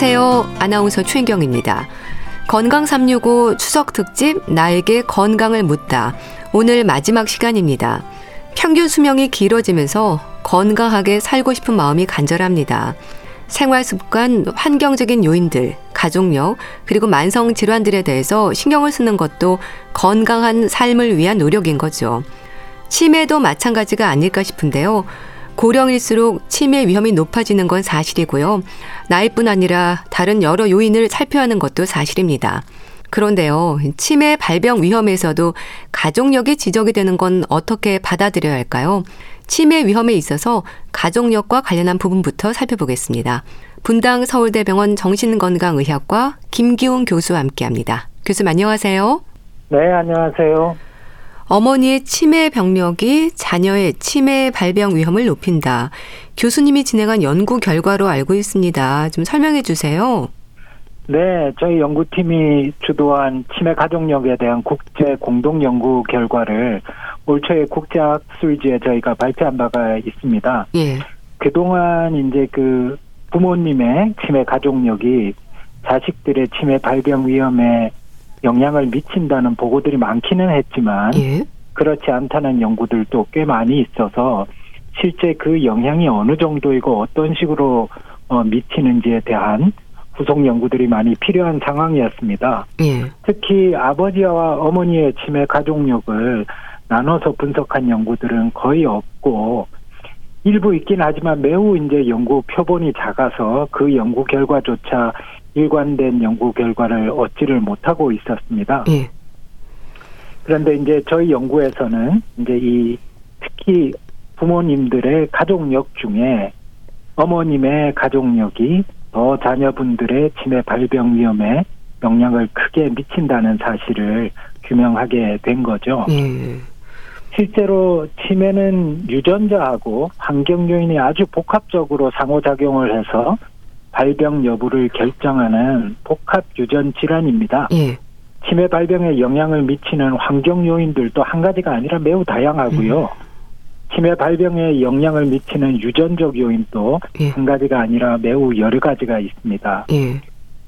안녕하세요. 아나운서 최인경입니다. 건강 365 추석 특집 나에게 건강을 묻다. 오늘 마지막 시간입니다. 평균 수명이 길어지면서 건강하게 살고 싶은 마음이 간절합니다. 생활 습관, 환경적인 요인들, 가족력, 그리고 만성 질환들에 대해서 신경을 쓰는 것도 건강한 삶을 위한 노력인 거죠. 치매도 마찬가지가 아닐까 싶은데요. 고령일수록 치매 위험이 높아지는 건 사실이고요. 나이뿐 아니라 다른 여러 요인을 살펴야 하는 것도 사실입니다. 그런데요, 치매 발병 위험에서도 가족력이 지적이 되는 건 어떻게 받아들여야 할까요? 치매 위험에 있어서 가족력과 관련한 부분부터 살펴보겠습니다. 분당 서울대병원 정신건강의학과 김기훈 교수와 함께 합니다. 교수님 안녕하세요. 네, 안녕하세요. 어머니의 치매 병력이 자녀의 치매 발병 위험을 높인다. 교수님이 진행한 연구 결과로 알고 있습니다. 좀 설명해 주세요. 네, 저희 연구팀이 주도한 치매 가족력에 대한 국제 공동 연구 결과를 올 초에 국제학술지에 저희가 발표한 바가 있습니다. 예. 그동안 이제 그 부모님의 치매 가족력이 자식들의 치매 발병 위험에 영향을 미친다는 보고들이 많기는 했지만 예. 그렇지 않다는 연구들도 꽤 많이 있어서 실제 그 영향이 어느 정도이고 어떤 식으로 어, 미치는지에 대한 후속 연구들이 많이 필요한 상황이었습니다. 예. 특히 아버지와 어머니의 치매 가족력을 나눠서 분석한 연구들은 거의 없고 일부 있긴 하지만 매우 이제 연구 표본이 작아서 그 연구 결과조차 일관된 연구 결과를 얻지를 못하고 있었습니다. 예. 그런데 이제 저희 연구에서는 이제 이 특히 부모님들의 가족력 중에 어머님의 가족력이 더 자녀분들의 치매 발병 위험에 영향을 크게 미친다는 사실을 규명하게 된 거죠. 예. 실제로 치매는 유전자하고 환경 요인이 아주 복합적으로 상호작용을 해서 발병 여부를 결정하는 복합 유전 질환입니다. 예. 치매 발병에 영향을 미치는 환경 요인들도 한 가지가 아니라 매우 다양하고요. 음. 치매 발병에 영향을 미치는 유전적 요인도 예. 한 가지가 아니라 매우 여러 가지가 있습니다. 예.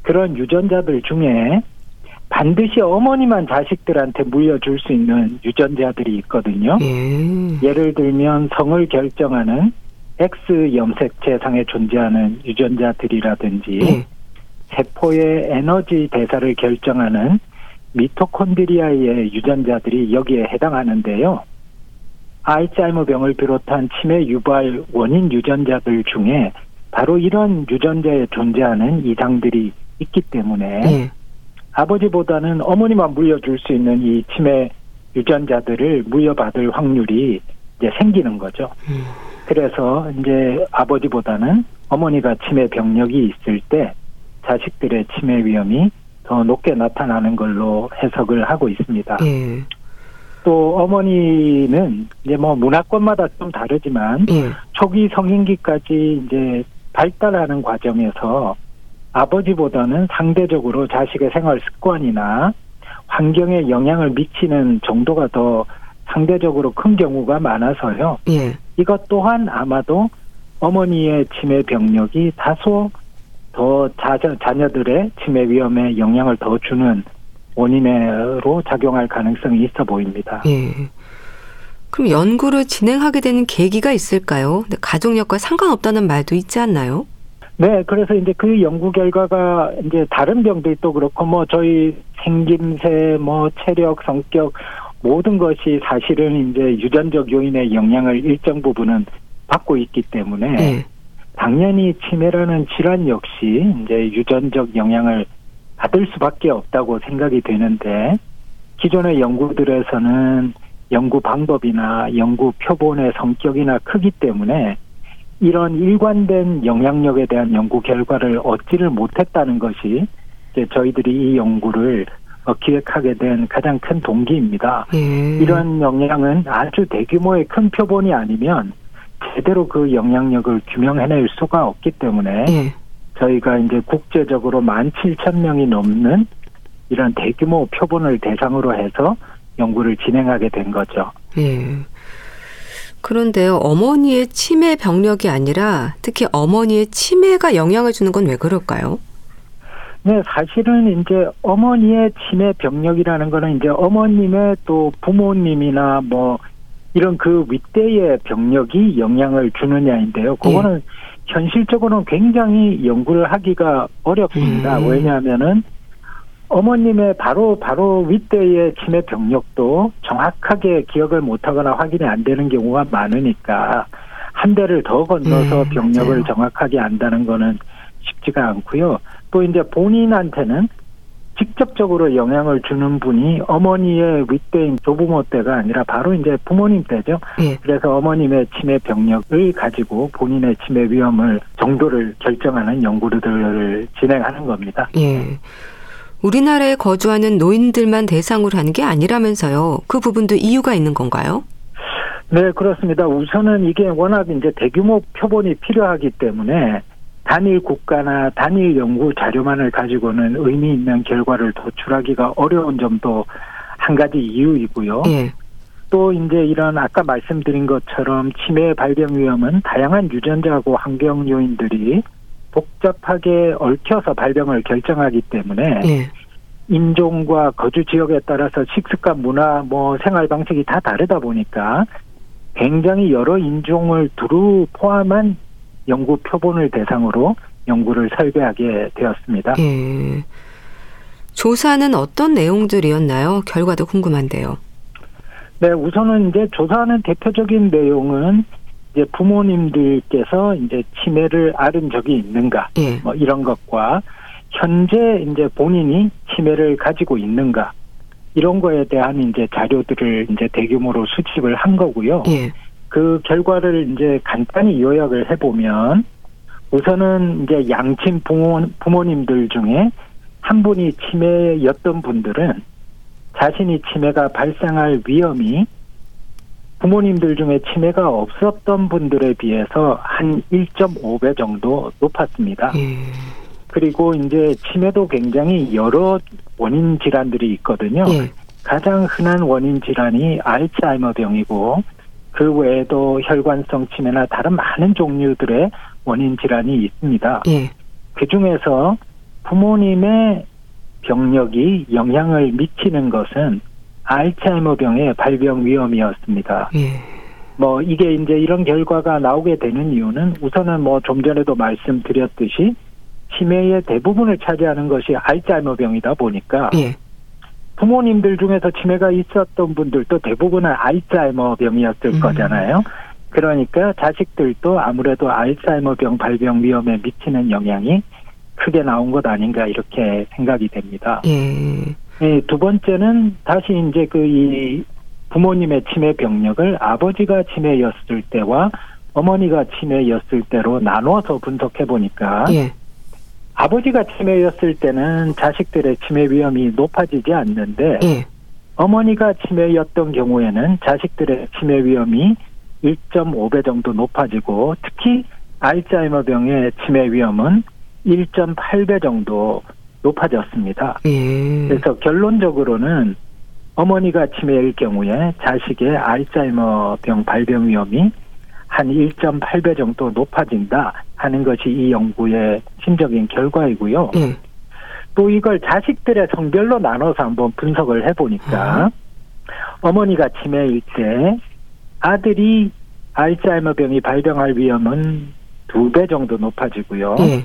그런 유전자들 중에 반드시 어머니만 자식들한테 물려줄 수 있는 유전자들이 있거든요. 예. 예를 들면 성을 결정하는 X 염색체상에 존재하는 유전자들이라든지 예. 세포의 에너지 대사를 결정하는 미토콘드리아의 유전자들이 여기에 해당하는데요. 알츠하이머 병을 비롯한 치매 유발 원인 유전자들 중에 바로 이런 유전자에 존재하는 이상들이 있기 때문에 예. 아버지보다는 어머니만 물려줄 수 있는 이 치매 유전자들을 물려받을 확률이 이제 생기는 거죠. 음. 그래서 이제 아버지보다는 어머니가 치매 병력이 있을 때 자식들의 치매 위험이 더 높게 나타나는 걸로 해석을 하고 있습니다. 예. 또 어머니는 이제 뭐 문화권마다 좀 다르지만 예. 초기 성인기까지 이제 발달하는 과정에서 아버지보다는 상대적으로 자식의 생활 습관이나 환경에 영향을 미치는 정도가 더 상대적으로 큰 경우가 많아서요. 예. 이것 또한 아마도 어머니의 치매 병력이 다소 더 자녀, 자녀들의 치매 위험에 영향을 더 주는 원인으로 작용할 가능성이 있어 보입니다. 예. 그럼 연구를 진행하게 되는 계기가 있을까요? 가족력과 상관없다는 말도 있지 않나요? 네, 그래서 이제 그 연구 결과가 이제 다른 병들도 그렇고 뭐 저희 생김새, 뭐 체력, 성격 모든 것이 사실은 이제 유전적 요인의 영향을 일정 부분은 받고 있기 때문에 예. 당연히 치매라는 질환 역시 이제 유전적 영향을 받을 수밖에 없다고 생각이 되는데 기존의 연구들에서는 연구 방법이나 연구 표본의 성격이나 크기 때문에 이런 일관된 영향력에 대한 연구 결과를 얻지를 못했다는 것이 이제 저희들이 이 연구를 어, 기획하게 된 가장 큰 동기입니다. 예. 이런 영향은 아주 대규모의 큰 표본이 아니면 제대로 그 영향력을 규명해낼 수가 없기 때문에 예. 저희가 이제 국제적으로 17,000명이 넘는 이런 대규모 표본을 대상으로 해서 연구를 진행하게 된 거죠. 예. 그런데요, 어머니의 치매 병력이 아니라 특히 어머니의 치매가 영향을 주는 건 왜 그럴까요? 네, 사실은 이제 어머니의 치매 병력이라는 거는 이제 어머님의 또 부모님이나 뭐 이런 그 윗대의 병력이 영향을 주느냐인데요. 그거는 예. 현실적으로는 굉장히 연구를 하기가 어렵습니다. 음. 왜냐하면은 어머님의 바로 바로 윗대의 치매 병력도 정확하게 기억을 못하거나 확인이 안 되는 경우가 많으니까 한 대를 더 건너서 네, 병력을 맞아요. 정확하게 안다는 거는 쉽지가 않고요. 또 이제 본인한테는 직접적으로 영향을 주는 분이 어머니의 윗대인 조부모 때가 아니라 바로 이제 부모님 때죠. 예. 그래서 어머님의 치매 병력을 가지고 본인의 치매 위험을 정도를 결정하는 연구들을 진행하는 겁니다. 예. 우리나라에 거주하는 노인들만 대상으로 하는 게 아니라면서요. 그 부분도 이유가 있는 건가요? 네, 그렇습니다. 우선은 이게 워낙 이제 대규모 표본이 필요하기 때문에 단일 국가나 단일 연구 자료만을 가지고는 의미 있는 결과를 도출하기가 어려운 점도 한 가지 이유이고요. 예. 또 이제 이런 아까 말씀드린 것처럼 치매 발병 위험은 다양한 유전자하고 환경 요인들이 복잡하게 얽혀서 발병을 결정하기 때문에 예. 인종과 거주 지역에 따라서 식습관, 문화, 뭐 생활 방식이 다 다르다 보니까 굉장히 여러 인종을 두루 포함한 연구 표본을 대상으로 연구를 설계하게 되었습니다. 예. 조사는 어떤 내용들이었나요? 결과도 궁금한데요. 네, 우선은 이제 조사하는 대표적인 내용은 이제 부모님들께서 이제 치매를 앓은 적이 있는가, 예. 뭐 이런 것과 현재 이제 본인이 치매를 가지고 있는가 이런 거에 대한 이제 자료들을 이제 대규모로 수집을 한 거고요. 예. 그 결과를 이제 간단히 요약을 해보면 우선은 이제 양친 부모, 부모님들 중에 한 분이 치매였던 분들은 자신이 치매가 발생할 위험이 부모님들 중에 치매가 없었던 분들에 비해서 한 1.5배 정도 높았습니다. 예. 그리고 이제 치매도 굉장히 여러 원인 질환들이 있거든요. 예. 가장 흔한 원인 질환이 알츠하이머병이고 그 외에도 혈관성 치매나 다른 많은 종류들의 원인 질환이 있습니다. 예. 그 중에서 부모님의 병력이 영향을 미치는 것은 알츠하이머 병의 발병 위험이었습니다. 예. 뭐 이게 이제 이런 결과가 나오게 되는 이유는 우선은 뭐 좀 전에도 말씀드렸듯이 치매의 대부분을 차지하는 것이 알츠하이머 병이다 보니까 예. 부모님들 중에서 치매가 있었던 분들도 대부분은 알츠하이머 병이었을 음. 거잖아요. 그러니까 자식들도 아무래도 알츠하이머 병 발병 위험에 미치는 영향이 크게 나온 것 아닌가 이렇게 생각이 됩니다. 예. 네, 두 번째는 다시 이제 그 이 부모님의 치매 병력을 아버지가 치매였을 때와 어머니가 치매였을 때로 나눠서 분석해 보니까 예. 아버지가 치매였을 때는 자식들의 치매 위험이 높아지지 않는데 예. 어머니가 치매였던 경우에는 자식들의 치매 위험이 1.5배 정도 높아지고 특히 알츠하이머병의 치매 위험은 1.8배 정도 높아졌습니다. 예. 그래서 결론적으로는 어머니가 치매일 경우에 자식의 알츠하이머병 발병 위험이 한 1.8배 정도 높아진다 하는 것이 이 연구의 심적인 결과이고요. 네. 또 이걸 자식들의 성별로 나눠서 한번 분석을 해보니까 아. 어머니가 치매일 때 아들이 알츠하이머병이 발병할 위험은 두 배 정도 높아지고요. 네.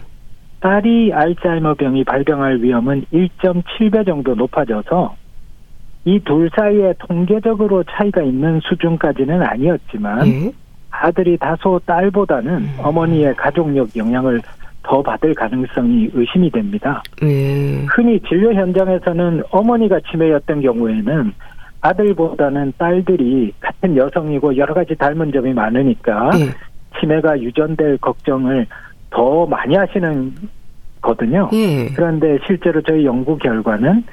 딸이 알츠하이머병이 발병할 위험은 1.7배 정도 높아져서 이 둘 사이에 통계적으로 차이가 있는 수준까지는 아니었지만 네. 아들이 다소 딸보다는 음. 어머니의 가족력 영향을 더 받을 가능성이 의심이 됩니다. 음. 흔히 진료 현장에서는 어머니가 치매였던 경우에는 아들보다는 딸들이 같은 여성이고 여러 가지 닮은 점이 많으니까 음. 치매가 유전될 걱정을 더 많이 하시는 거든요. 예. 그런데 실제로 저희 연구 결과는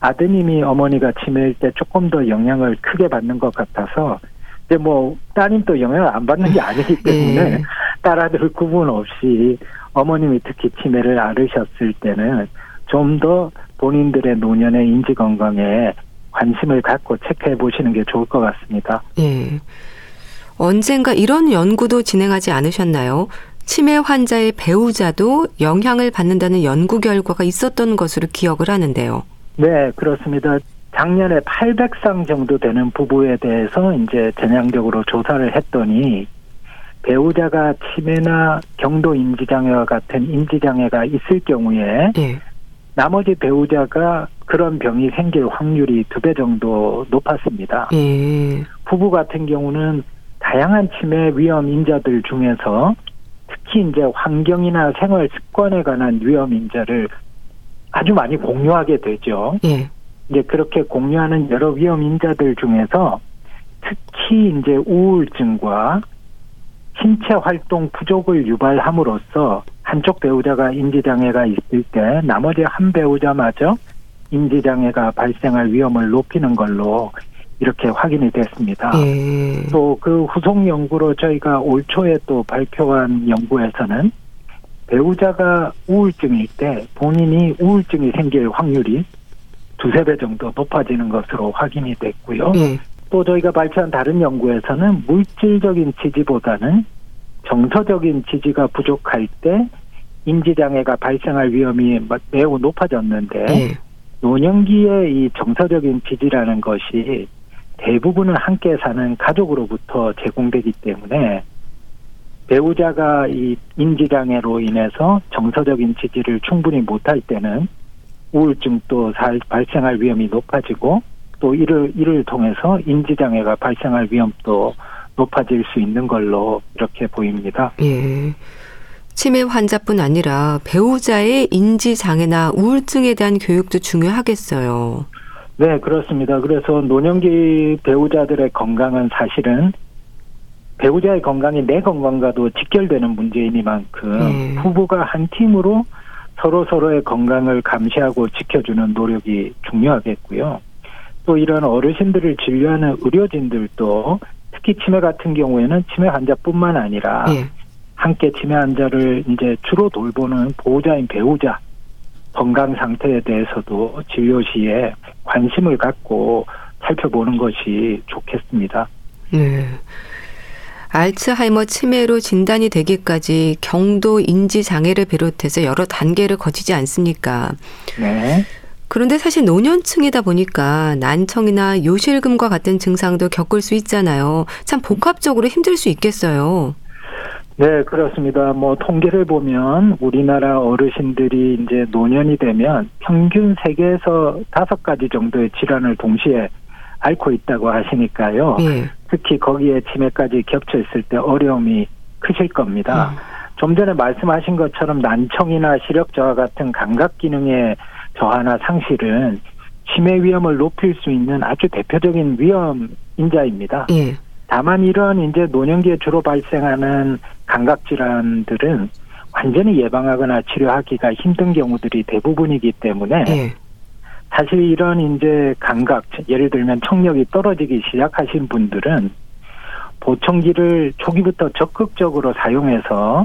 아드님이 어머니가 치매일 때 조금 더 영향을 크게 받는 것 같아서 이제 뭐 따님도 영향을 안 받는 게 아니기 때문에 네. 딸아들 구분 없이 어머님이 특히 치매를 앓으셨을 때는 좀 더 본인들의 노년의 인지 건강에 관심을 갖고 체크해 보시는 게 좋을 것 같습니다. 예. 언젠가 이런 연구도 진행하지 않으셨나요? 치매 환자의 배우자도 영향을 받는다는 연구 결과가 있었던 것으로 기억을 하는데요. 네, 그렇습니다. 작년에 800상 정도 되는 부부에 대해서 이제 전향적으로 조사를 했더니 배우자가 치매나 경도 인지장애와 같은 인지장애가 있을 경우에 네. 나머지 배우자가 그런 병이 생길 확률이 두 배 정도 높았습니다. 예. 부부 같은 경우는 다양한 치매 위험 인자들 중에서 특히 이제 환경이나 생활 습관에 관한 위험 인자를 아주 많이 공유하게 되죠. 예. 이제 그렇게 공유하는 여러 위험 인자들 중에서 특히 이제 우울증과 신체 활동 부족을 유발함으로써 한쪽 배우자가 인지장애가 있을 때 나머지 한 배우자마저 인지장애가 발생할 위험을 높이는 걸로 이렇게 확인이 됐습니다. 예. 또그 후속 연구로 저희가 올 초에 또 발표한 연구에서는 배우자가 우울증일 때 본인이 우울증이 생길 확률이 두세 배 정도 높아지는 것으로 확인이 됐고요. 예. 또 저희가 발표한 다른 연구에서는 물질적인 지지보다는 정서적인 지지가 부족할 때 인지장애가 발생할 위험이 매우 높아졌는데 예. 노년기의 이 정서적인 지지라는 것이 대부분은 함께 사는 가족으로부터 제공되기 때문에 배우자가 이 인지장애로 인해서 정서적인 지지를 충분히 못할 때는 우울증도 살- 발생할 위험이 높아지고 또 이를 이를 통해서 인지 장애가 발생할 위험도 높아질 수 있는 걸로 이렇게 보입니다. 예. 치매 환자뿐 아니라 배우자의 인지 장애나 우울증에 대한 교육도 중요하겠어요. 네, 그렇습니다. 그래서 노년기 배우자들의 건강은 사실은 배우자의 건강이 내 건강과도 직결되는 문제이니만큼 네. 부부가 한 팀으로 서로 서로의 건강을 감시하고 지켜주는 노력이 중요하겠고요. 또 이런 어르신들을 진료하는 의료진들도 특히 치매 같은 경우에는 치매 환자뿐만 아니라 예. 함께 치매 환자를 이제 주로 돌보는 보호자인 배우자 건강 상태에 대해서도 진료 시에 관심을 갖고 살펴보는 것이 좋겠습니다. 네. 알츠하이머 치매로 진단이 되기까지 경도 인지 장애를 비롯해서 여러 단계를 거치지 않습니까? 네. 그런데 사실 노년층이다 보니까 난청이나 요실금과 같은 증상도 겪을 수 있잖아요. 참 복합적으로 힘들 수 있겠어요. 네, 그렇습니다. 뭐 통계를 보면 우리나라 어르신들이 이제 노년이 되면 평균 세개에서 다섯 가지 정도의 질환을 동시에 앓고 있다고 하시니까요. 예. 특히 거기에 치매까지 겹쳐 있을 때 어려움이 크실 겁니다. 좀 전에 말씀하신 것처럼 난청이나 시력 저하 같은 감각 기능의 저하나 상실은 치매 위험을 높일 수 있는 아주 대표적인 위험 인자입니다. 예. 다만 이런 이제 노년기에 주로 발생하는 감각 질환들은 완전히 예방하거나 치료하기가 힘든 경우들이 대부분이기 때문에 예. 사실 이런 이제 감각, 예를 들면 청력이 떨어지기 시작하신 분들은 보청기를 초기부터 적극적으로 사용해서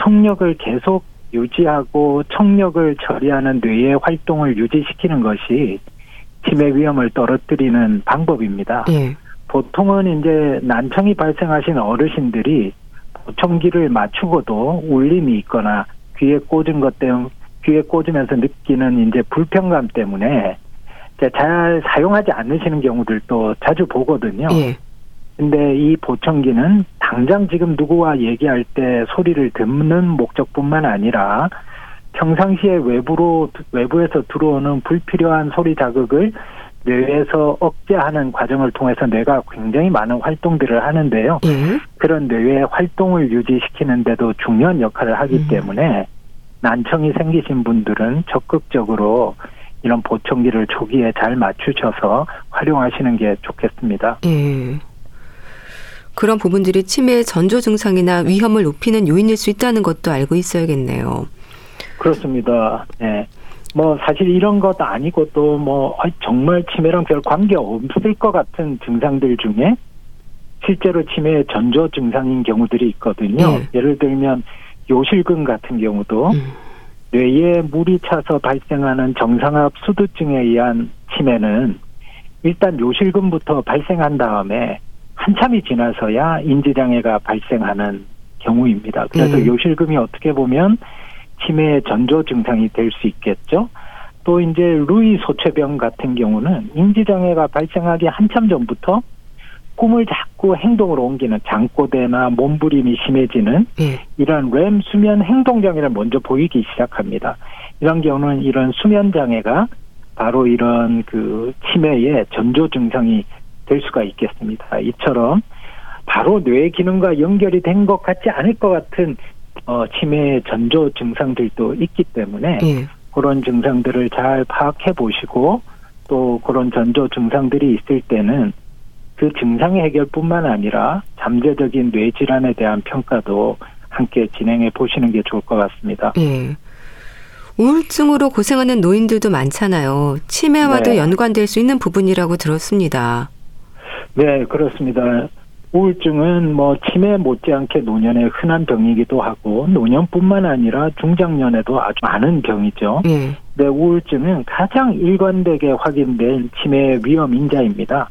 청력을 계속 유지하고 청력을 처리하는 뇌의 활동을 유지시키는 것이 치매 위험을 떨어뜨리는 방법입니다. 예. 보통은 이제 난청이 발생하신 어르신들이 보청기를 맞추고도 울림이 있거나 귀에 꽂은 것 때문에 귀에 꽂으면서 느끼는 이제 불편감 때문에 잘 사용하지 않으시는 경우들도 자주 보거든요. 예. 근데 이 보청기는 당장 지금 누구와 얘기할 때 소리를 듣는 목적뿐만 아니라 평상시에 외부로 외부에서 들어오는 불필요한 소리 자극을 뇌에서 억제하는 과정을 통해서 뇌가 굉장히 많은 활동들을 하는데요. 예. 그런 뇌의 활동을 유지시키는데도 중요한 역할을 하기 음. 때문에 난청이 생기신 분들은 적극적으로 이런 보청기를 초기에 잘 맞추셔서 활용하시는 게 좋겠습니다. 예. 그런 부분들이 치매의 전조 증상이나 위험을 높이는 요인일 수 있다는 것도 알고 있어야겠네요. 그렇습니다. 네. 뭐 사실 이런 것 아니고 또 뭐 정말 치매랑 별 관계 없을 것 같은 증상들 중에 실제로 치매의 전조 증상인 경우들이 있거든요. 네. 예를 들면 요실금 같은 경우도 음. 뇌에 물이 차서 발생하는 정상압 수두증에 의한 치매는 일단 요실금부터 발생한 다음에 한참이 지나서야 인지장애가 발생하는 경우입니다. 그래서 음. 요실금이 어떻게 보면 치매의 전조 증상이 될 수 있겠죠. 또 이제 루이 소체병 같은 경우는 인지장애가 발생하기 한참 전부터 꿈을 자꾸 행동으로 옮기는 잠꼬대나 몸부림이 심해지는 예. 이런 렘 수면 행동 장애를 먼저 보이기 시작합니다. 이런 경우는 이런 수면 장애가 바로 이런 그 치매의 전조 증상이 될 수가 있겠습니다. 이처럼 바로 뇌 기능과 연결이 된 것 같지 않을 것 같은 어, 치매의 전조 증상들도 있기 때문에 예. 그런 증상들을 잘 파악해 보시고 또 그런 전조 증상들이 있을 때는 그 증상의 해결뿐만 아니라 잠재적인 뇌 질환에 대한 평가도 함께 진행해 보시는 게 좋을 것 같습니다. 예. 우울증으로 고생하는 노인들도 많잖아요. 치매와도 네. 연관될 수 있는 부분이라고 들었습니다. 네, 그렇습니다. 우울증은 뭐 치매 못지않게 노년의 흔한 병이기도 하고 노년뿐만 아니라 중장년에도 아주 많은 병이죠. 예. 네, 우울증은 가장 일관되게 확인된 치매의 위험 인자입니다.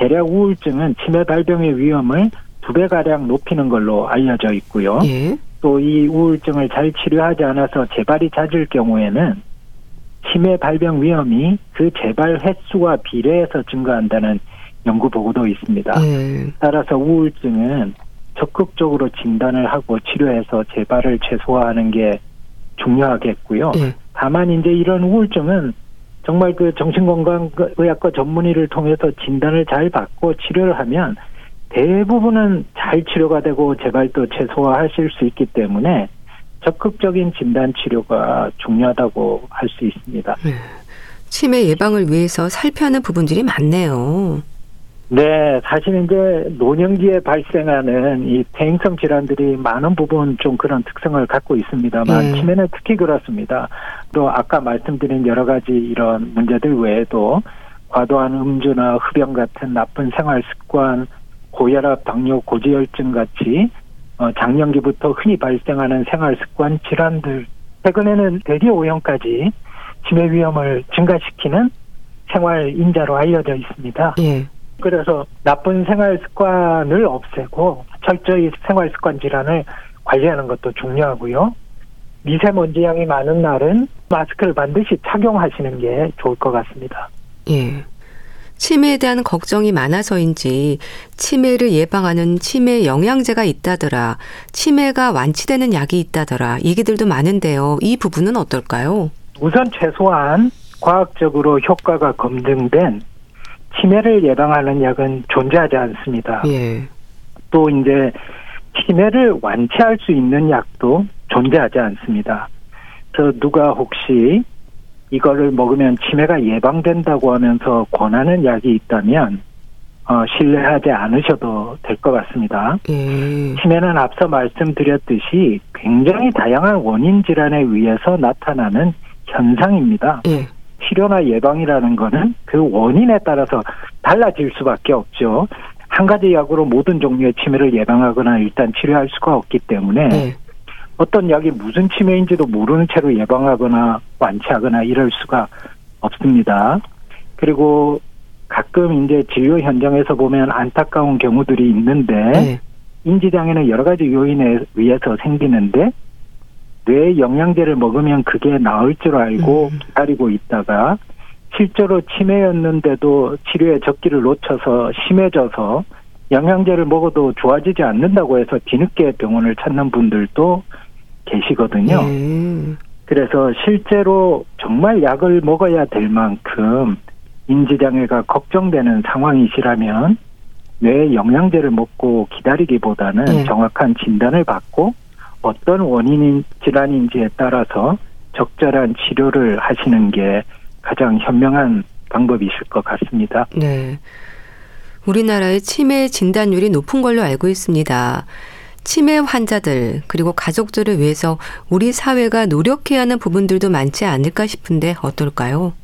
대략 우울증은 치매 발병의 위험을 두 배가량 높이는 걸로 알려져 있고요. 예. 또이 우울증을 잘 치료하지 않아서 재발이 잦을 경우에는 치매 발병 위험이 그 재발 횟수와 비례해서 증가한다는 연구 보고도 있습니다. 예. 따라서 우울증은 적극적으로 진단을 하고 치료해서 재발을 최소화하는 게 중요하겠고요. 예. 다만 이제 이런 우울증은 정말 그 정신건강의학과 전문의를 통해서 진단을 잘 받고 치료를 하면 대부분은 잘 치료가 되고 재발도 최소화하실 수 있기 때문에 적극적인 진단 치료가 중요하다고 할 수 있습니다. 치매 예방을 위해서 살펴야 하는 부분들이 많네요. 네, 사실 이제 노년기에 발생하는 이 퇴행성 질환들이 많은 부분 좀 그런 특성을 갖고 있습니다만 예. 치매는 특히 그렇습니다. 또 아까 말씀드린 여러 가지 이런 문제들 외에도 과도한 음주나 흡연 같은 나쁜 생활 습관, 고혈압, 당뇨, 고지혈증 같이 어, 장년기부터 흔히 발생하는 생활 습관 질환들 최근에는 대리 오염까지 치매 위험을 증가시키는 생활 인자로 알려져 있습니다. 예. 그래서 나쁜 생활 습관을 없애고 철저히 생활 습관 질환을 관리하는 것도 중요하고요. 미세먼지 양이 많은 날은 마스크를 반드시 착용하시는 게 좋을 것 같습니다. 예. 치매에 대한 걱정이 많아서인지 치매를 예방하는 치매 영양제가 있다더라. 치매가 완치되는 약이 있다더라. 얘기들도 많은데요. 이 부분은 어떨까요? 우선 최소한 과학적으로 효과가 검증된 치매를 예방하는 약은 존재하지 않습니다. 예. 또 이제 치매를 완치할 수 있는 약도 존재하지 않습니다. 그래서 누가 혹시 이거를 먹으면 치매가 예방된다고 하면서 권하는 약이 있다면 어, 신뢰하지 않으셔도 될 것 같습니다. 예. 치매는 앞서 말씀드렸듯이 굉장히 다양한 원인 질환에 의해서 나타나는 현상입니다. 예. 치료나 예방이라는 거는 그 원인에 따라서 달라질 수밖에 없죠. 한 가지 약으로 모든 종류의 치매를 예방하거나 일단 치료할 수가 없기 때문에 예. 어떤 약이 무슨 치매인지도 모르는 채로 예방하거나 완치하거나 이럴 수가 없습니다. 그리고 가끔 이제 진료 현장에서 보면 안타까운 경우들이 있는데 예. 인지장애는 여러 가지 요인에 의해서 생기는데 뇌 영양제를 먹으면 그게 나을 줄 알고 음. 기다리고 있다가 실제로 치매였는데도 치료의 적기를 놓쳐서 심해져서 영양제를 먹어도 좋아지지 않는다고 해서 뒤늦게 병원을 찾는 분들도 계시거든요. 예. 그래서 실제로 정말 약을 먹어야 될 만큼 인지장애가 걱정되는 상황이시라면 뇌 영양제를 먹고 기다리기보다는 네. 정확한 진단을 받고 어떤 원인인 질환인지에 따라서 적절한 치료를 하시는 게 가장 현명한 방법이실 것 같습니다. 네. 우리나라의 치매 진단율이 높은 걸로 알고 있습니다. 치매 환자들 그리고 가족들을 위해서 우리 사회가 노력해야 하는 부분들도 많지 않을까 싶은데 어떨까요?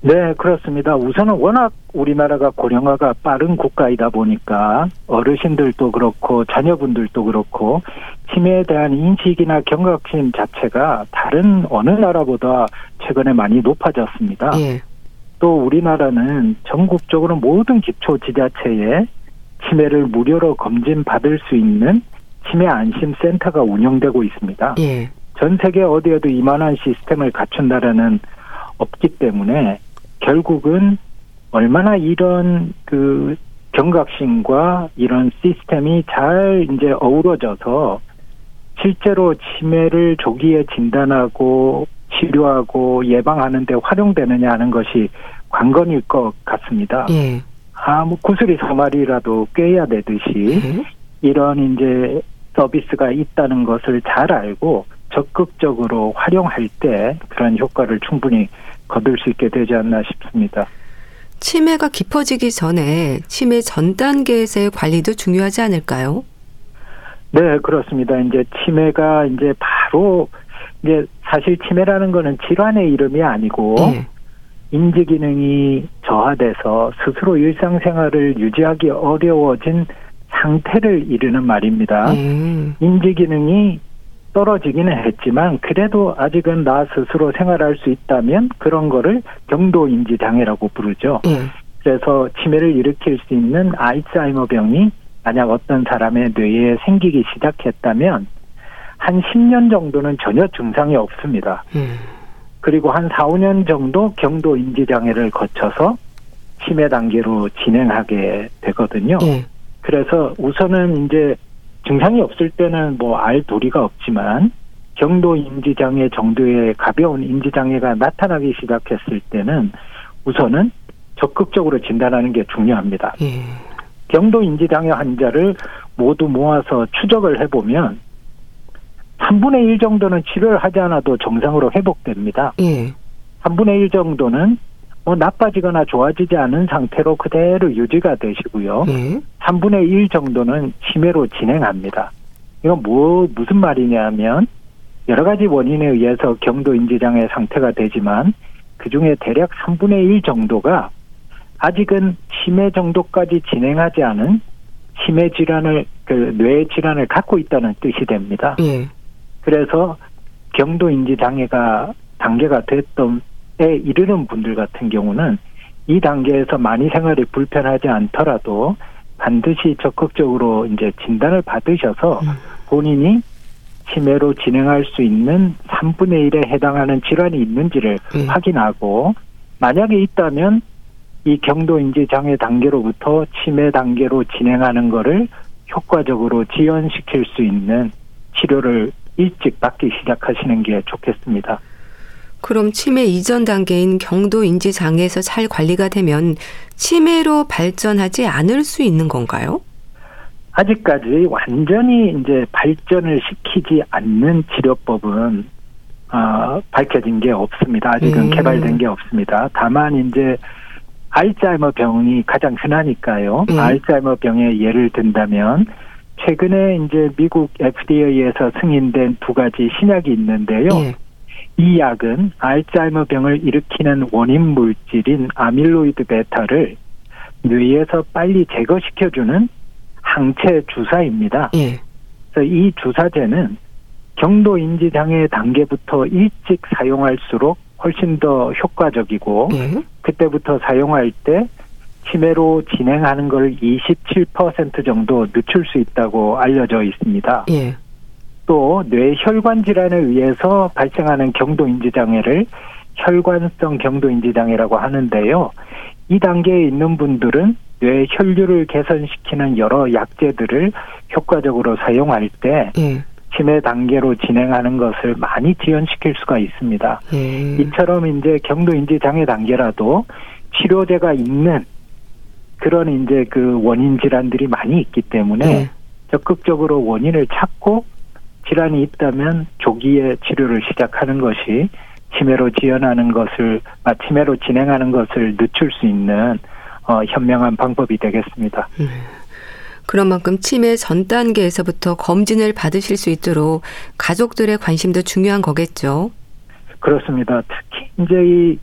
네, 그렇습니다. 우선은 워낙 우리나라가 고령화가 빠른 국가이다 보니까 어르신들도 그렇고 자녀분들도 그렇고 치매에 대한 인식이나 경각심 자체가 다른 어느 나라보다 최근에 많이 높아졌습니다. 예. 또 우리나라는 전국적으로 모든 기초 지자체에 치매를 무료로 검진 받을 수 있는 치매 안심 센터가 운영되고 있습니다. 예. 전 세계 어디에도 이만한 시스템을 갖춘다라는 없기 때문에 결국은 얼마나 이런 그 경각심과 이런 시스템이 잘 이제 어우러져서 실제로 치매를 조기에 진단하고 치료하고 예방하는 데 활용되느냐 하는 것이 관건일 것 같습니다. 예. 아무 구슬이 서말이라도 꿰야 되듯이 예. 이런 이제 서비스가 있다는 것을 잘 알고 적극적으로 활용할 때 그런 효과를 충분히 거둘 수 있게 되지 않나 싶습니다. 치매가 깊어지기 전에 치매 전 단계에서의 관리도 중요하지 않을까요? 네, 그렇습니다. 이제 치매가 이제 바로 이제 사실 치매라는 거는 질환의 이름이 아니고 예. 인지 기능이 저하돼서 스스로 일상생활을 유지하기 어려워진 상태를 이르는 말입니다. 예. 인지 기능이 떨어지기는 했지만 그래도 아직은 나 스스로 생활할 수 있다면 그런 거를 경도 인지 장애라고 부르죠. 예. 그래서 치매를 일으킬 수 있는 알츠하이머 병이 만약 어떤 사람의 뇌에 생기기 시작했다면 한 10년 정도는 전혀 증상이 없습니다. 음. 그리고 한 4, 5년 정도 경도 인지 장애를 거쳐서 치매 단계로 진행하게 되거든요. 예. 그래서 우선은 이제 증상이 없을 때는 뭐 알 도리가 없지만 경도 인지 장애 정도의 가벼운 인지 장애가 나타나기 시작했을 때는 우선은 적극적으로 진단하는 게 중요합니다. 예. 경도 인지 장애 환자를 모두 모아서 추적을 해보면 3분의 1 정도는 치료를 하지 않아도 정상으로 회복됩니다. 예. 3분의 1 정도는 뭐 나빠지거나 좋아지지 않은 상태로 그대로 유지가 되시고요. 예. 3분의 1 정도는 치매로 진행합니다. 이건 뭐 무슨 말이냐면 여러 가지 원인에 의해서 경도 인지장애 상태가 되지만 그 중에 대략 3분의 1 정도가 아직은 치매 정도까지 진행하지 않은 치매 질환을 그 뇌 질환을 갖고 있다는 뜻이 됩니다. 예. 그래서 경도 인지 장애가 단계가 됐던 에 이르는 분들 같은 경우는 이 단계에서 많이 생활이 불편하지 않더라도 반드시 적극적으로 이제 진단을 받으셔서 음. 본인이 치매로 진행할 수 있는 3분의 1에 해당하는 질환이 있는지를 예. 확인하고 만약에 있다면 이 경도 인지 장애 단계로부터 치매 단계로 진행하는 거를 효과적으로 지연시킬 수 있는 치료를 일찍 받기 시작하시는 게 좋겠습니다. 그럼 치매 이전 단계인 경도 인지 장애에서 잘 관리가 되면 치매로 발전하지 않을 수 있는 건가요? 아직까지 완전히 이제 발전을 시키지 않는 치료법은 어, 밝혀진 게 없습니다. 아직은 음. 개발된 게 없습니다. 다만 이제 알츠하이머 병이 가장 흔하니까요. 음. 알츠하이머 병의 예를 든다면 최근에 이제 미국 FDA에서 승인된 두 가지 신약이 있는데요. 예. 이 약은 알츠하이머 병을 일으키는 원인 물질인 아밀로이드 베타를 뇌에서 빨리 제거시켜주는 항체 주사입니다. 예. 그래서 이 주사제는 경도 인지 장애 단계부터 일찍 사용할수록 훨씬 더 효과적이고 예. 그때부터 사용할 때 치매로 진행하는 걸 27% 정도 늦출 수 있다고 알려져 있습니다. 예. 또 뇌혈관 질환에 의해서 발생하는 경도 인지 장애를 혈관성 경도 인지 장애라고 하는데요. 이 단계에 있는 분들은 뇌 혈류를 개선시키는 여러 약제들을 효과적으로 사용할 때 예. 치매 단계로 진행하는 것을 많이 지연시킬 수가 있습니다. 예. 이처럼 이제 경도 인지 장애 단계라도 치료제가 있는 그런 이제 그 원인 질환들이 많이 있기 때문에 예. 적극적으로 원인을 찾고 질환이 있다면 조기에 치료를 시작하는 것이 치매로 지연하는 것을 아, 치매로 진행하는 것을 늦출 수 있는 어, 현명한 방법이 되겠습니다. 그런 만큼 치매 전 단계에서부터 검진을 받으실 수 있도록 가족들의 관심도 중요한 거겠죠. 그렇습니다. 특히 이제 이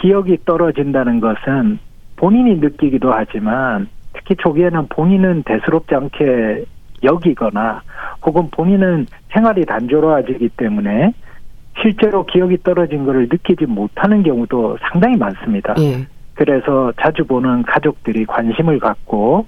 기억이 떨어진다는 것은 본인이 느끼기도 하지만 특히 초기에는 본인은 대수롭지 않게 여기거나 혹은 본인은 생활이 단조로워지기 때문에 실제로 기억이 떨어진 것을 느끼지 못하는 경우도 상당히 많습니다. 예. 그래서 자주 보는 가족들이 관심을 갖고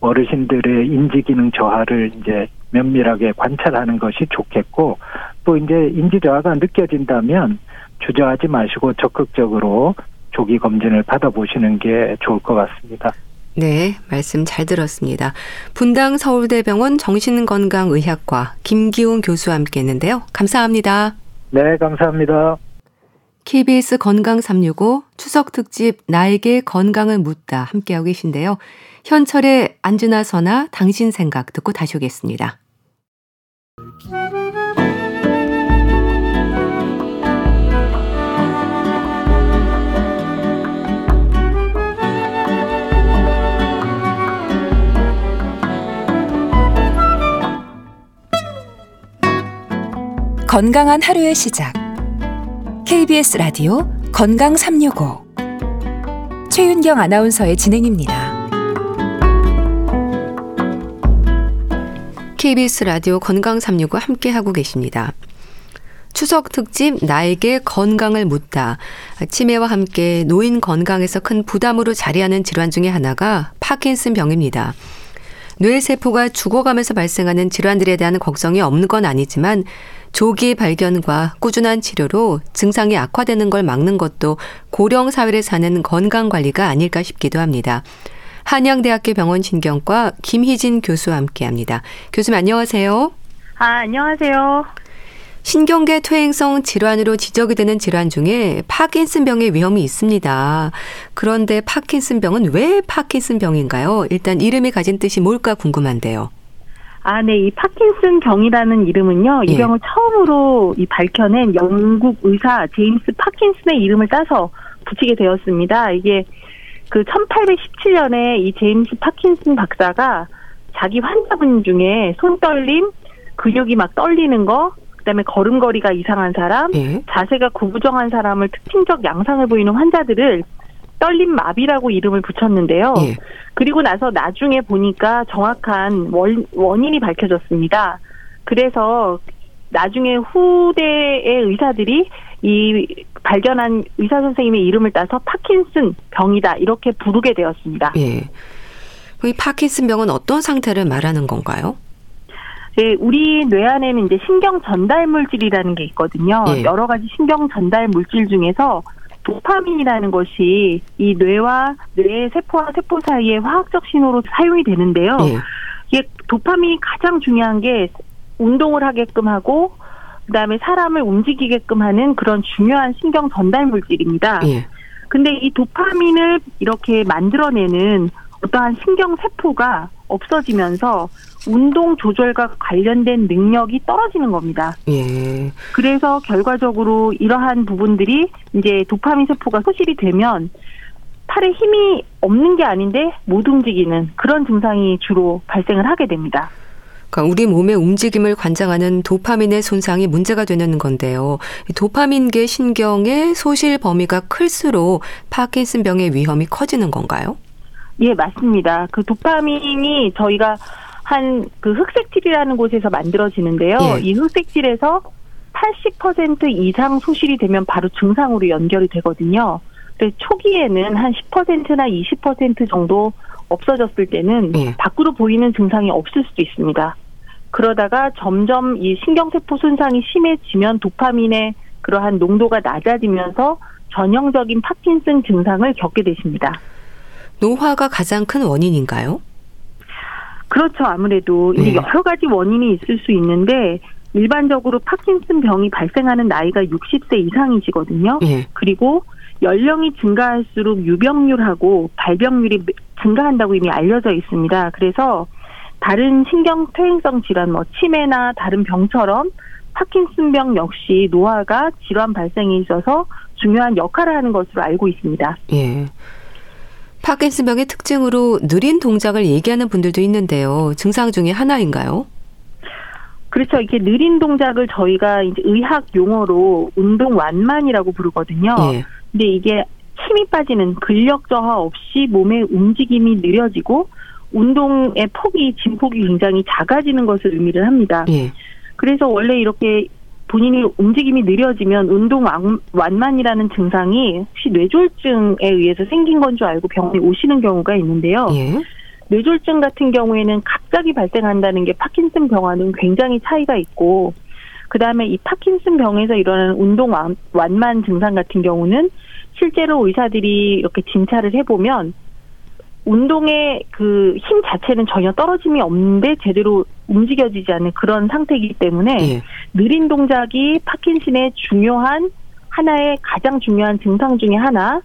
어르신들의 인지 기능 저하를 이제 면밀하게 관찰하는 것이 좋겠고 또 이제 인지 저하가 느껴진다면 주저하지 마시고 적극적으로 조기 검진을 받아보시는 게 좋을 것 같습니다. 네, 말씀 잘 들었습니다. 분당 서울대병원 정신건강의학과 김기훈 교수와 함께 했는데요. 감사합니다. 네, 감사합니다. KBS 건강 365 추석 특집 나에게 건강을 묻다 함께하고 계신데요. 현철의 안주나 서나 당신 생각 듣고 다시 오겠습니다. 건강한 하루의 시작. KBS 라디오 건강 365. 최윤경 아나운서의 진행입니다. KBS 라디오 건강 365 함께 하고 계십니다. 추석 특집 나에게 건강을 묻다. 치매와 함께 노인 건강에서 큰 부담으로 자리하는 질환 중의 하나가 파킨슨 병입니다. 뇌세포가 죽어가면서 발생하는 질환들에 대한 걱정이 없는 건 아니지만 조기 발견과 꾸준한 치료로 증상이 악화되는 걸 막는 것도 고령 사회를 사는 건강 관리가 아닐까 싶기도 합니다. 한양대학교 병원 신경과 김희진 교수와 함께 합니다. 교수님 안녕하세요. 아, 안녕하세요. 신경계 퇴행성 질환으로 지적이 되는 질환 중에 파킨슨병의 위험이 있습니다. 그런데 파킨슨병은 왜 파킨슨병인가요? 일단 이름이 가진 뜻이 뭘까 궁금한데요. 아, 네. 이 파킨슨 병이라는 이름은요. 이 예. 병을 처음으로 이 밝혀낸 영국 의사 제임스 파킨슨의 이름을 따서 붙이게 되었습니다. 이게 그 1817년에 이 제임스 파킨슨 박사가 자기 환자분 중에 손떨림, 근육이 막 떨리는 거, 그다음에 걸음걸이가 이상한 사람, 예. 자세가 구부정한 사람을 특징적 양상을 보이는 환자들을 떨림 마비라고 이름을 붙였는데요. 예. 그리고 나서 나중에 보니까 정확한 원, 원인이 밝혀졌습니다. 그래서 나중에 후대의 의사들이 이 발견한 의사 선생님의 이름을 따서 파킨슨 병이다 이렇게 부르게 되었습니다. 예. 이 파킨슨 병은 어떤 상태를 말하는 건가요? 네, 우리 뇌 안에는 이제 신경 전달 물질이라는 게 있거든요. 예. 여러 가지 신경 전달 물질 중에서 도파민이라는 것이 이 뇌와 뇌 세포와 세포 사이의 화학적 신호로 사용이 되는데요. 예. 이게 도파민이 가장 중요한 게 운동을 하게끔 하고 그다음에 사람을 움직이게끔 하는 그런 중요한 신경 전달 물질입니다. 예. 근데 이 도파민을 이렇게 만들어내는 어떠한 신경 세포가 없어지면서 운동 조절과 관련된 능력이 떨어지는 겁니다. 예. 그래서 결과적으로 이러한 부분들이 이제 도파민 세포가 소실이 되면 팔에 힘이 없는 게 아닌데 못 움직이는 그런 증상이 주로 발생을 하게 됩니다. 그러니까 우리 몸의 움직임을 관장하는 도파민의 손상이 문제가 되는 건데요. 이 도파민계 신경의 소실 범위가 클수록 파킨슨병의 위험이 커지는 건가요? 예, 맞습니다. 그 도파민이 저희가 한 그 흑색질이라는 곳에서 만들어지는데요. 예. 이 흑색질에서 80% 이상 소실이 되면 바로 증상으로 연결이 되거든요. 그래서 초기에는 한 10%나 20% 정도 없어졌을 때는 예. 밖으로 보이는 증상이 없을 수도 있습니다. 그러다가 점점 이 신경세포 손상이 심해지면 도파민의 그러한 농도가 낮아지면서 전형적인 파킨슨 증상을 겪게 되십니다. 노화가 가장 큰 원인인가요? 그렇죠. 아무래도 이게 네. 여러 가지 원인이 있을 수 있는데 일반적으로 파킨슨 병이 발생하는 나이가 60세 이상이시거든요. 예. 그리고 연령이 증가할수록 유병률하고 발병률이 증가한다고 이미 알려져 있습니다. 그래서 다른 신경 퇴행성 질환, 뭐 치매나 다른 병처럼 파킨슨병 역시 노화가 질환 발생에 있어서 중요한 역할을 하는 것으로 알고 있습니다. 예. 파킨슨병의 특징으로 느린 동작을 얘기하는 분들도 있는데요. 증상 중에 하나인가요? 그렇죠. 이렇게 느린 동작을 저희가 이제 의학 용어로 운동 완만이라고 부르거든요. 예. 근데 이게 힘이 빠지는 근력 저하 없이 몸의 움직임이 느려지고 운동의 폭이 진폭이 굉장히 작아지는 것을 의미를 합니다. 예. 그래서 원래 이렇게 본인이 움직임이 느려지면 운동 완- 완만이라는 증상이 혹시 뇌졸중에 의해서 생긴 건 줄 알고 병원에 오시는 경우가 있는데요. 예. 뇌졸중 같은 경우에는 갑자기 발생한다는 게 파킨슨 병과는 굉장히 차이가 있고 그 다음에 이 파킨슨 병에서 일어나는 운동 완, 완만 증상 같은 경우는 실제로 의사들이 이렇게 진찰을 해보면 운동의 그 힘 자체는 전혀 떨어짐이 없는데 제대로 움직여지지 않는 그런 상태이기 때문에 예. 느린 동작이 파킨슨의 중요한 하나의 가장 중요한 증상 중의 하나.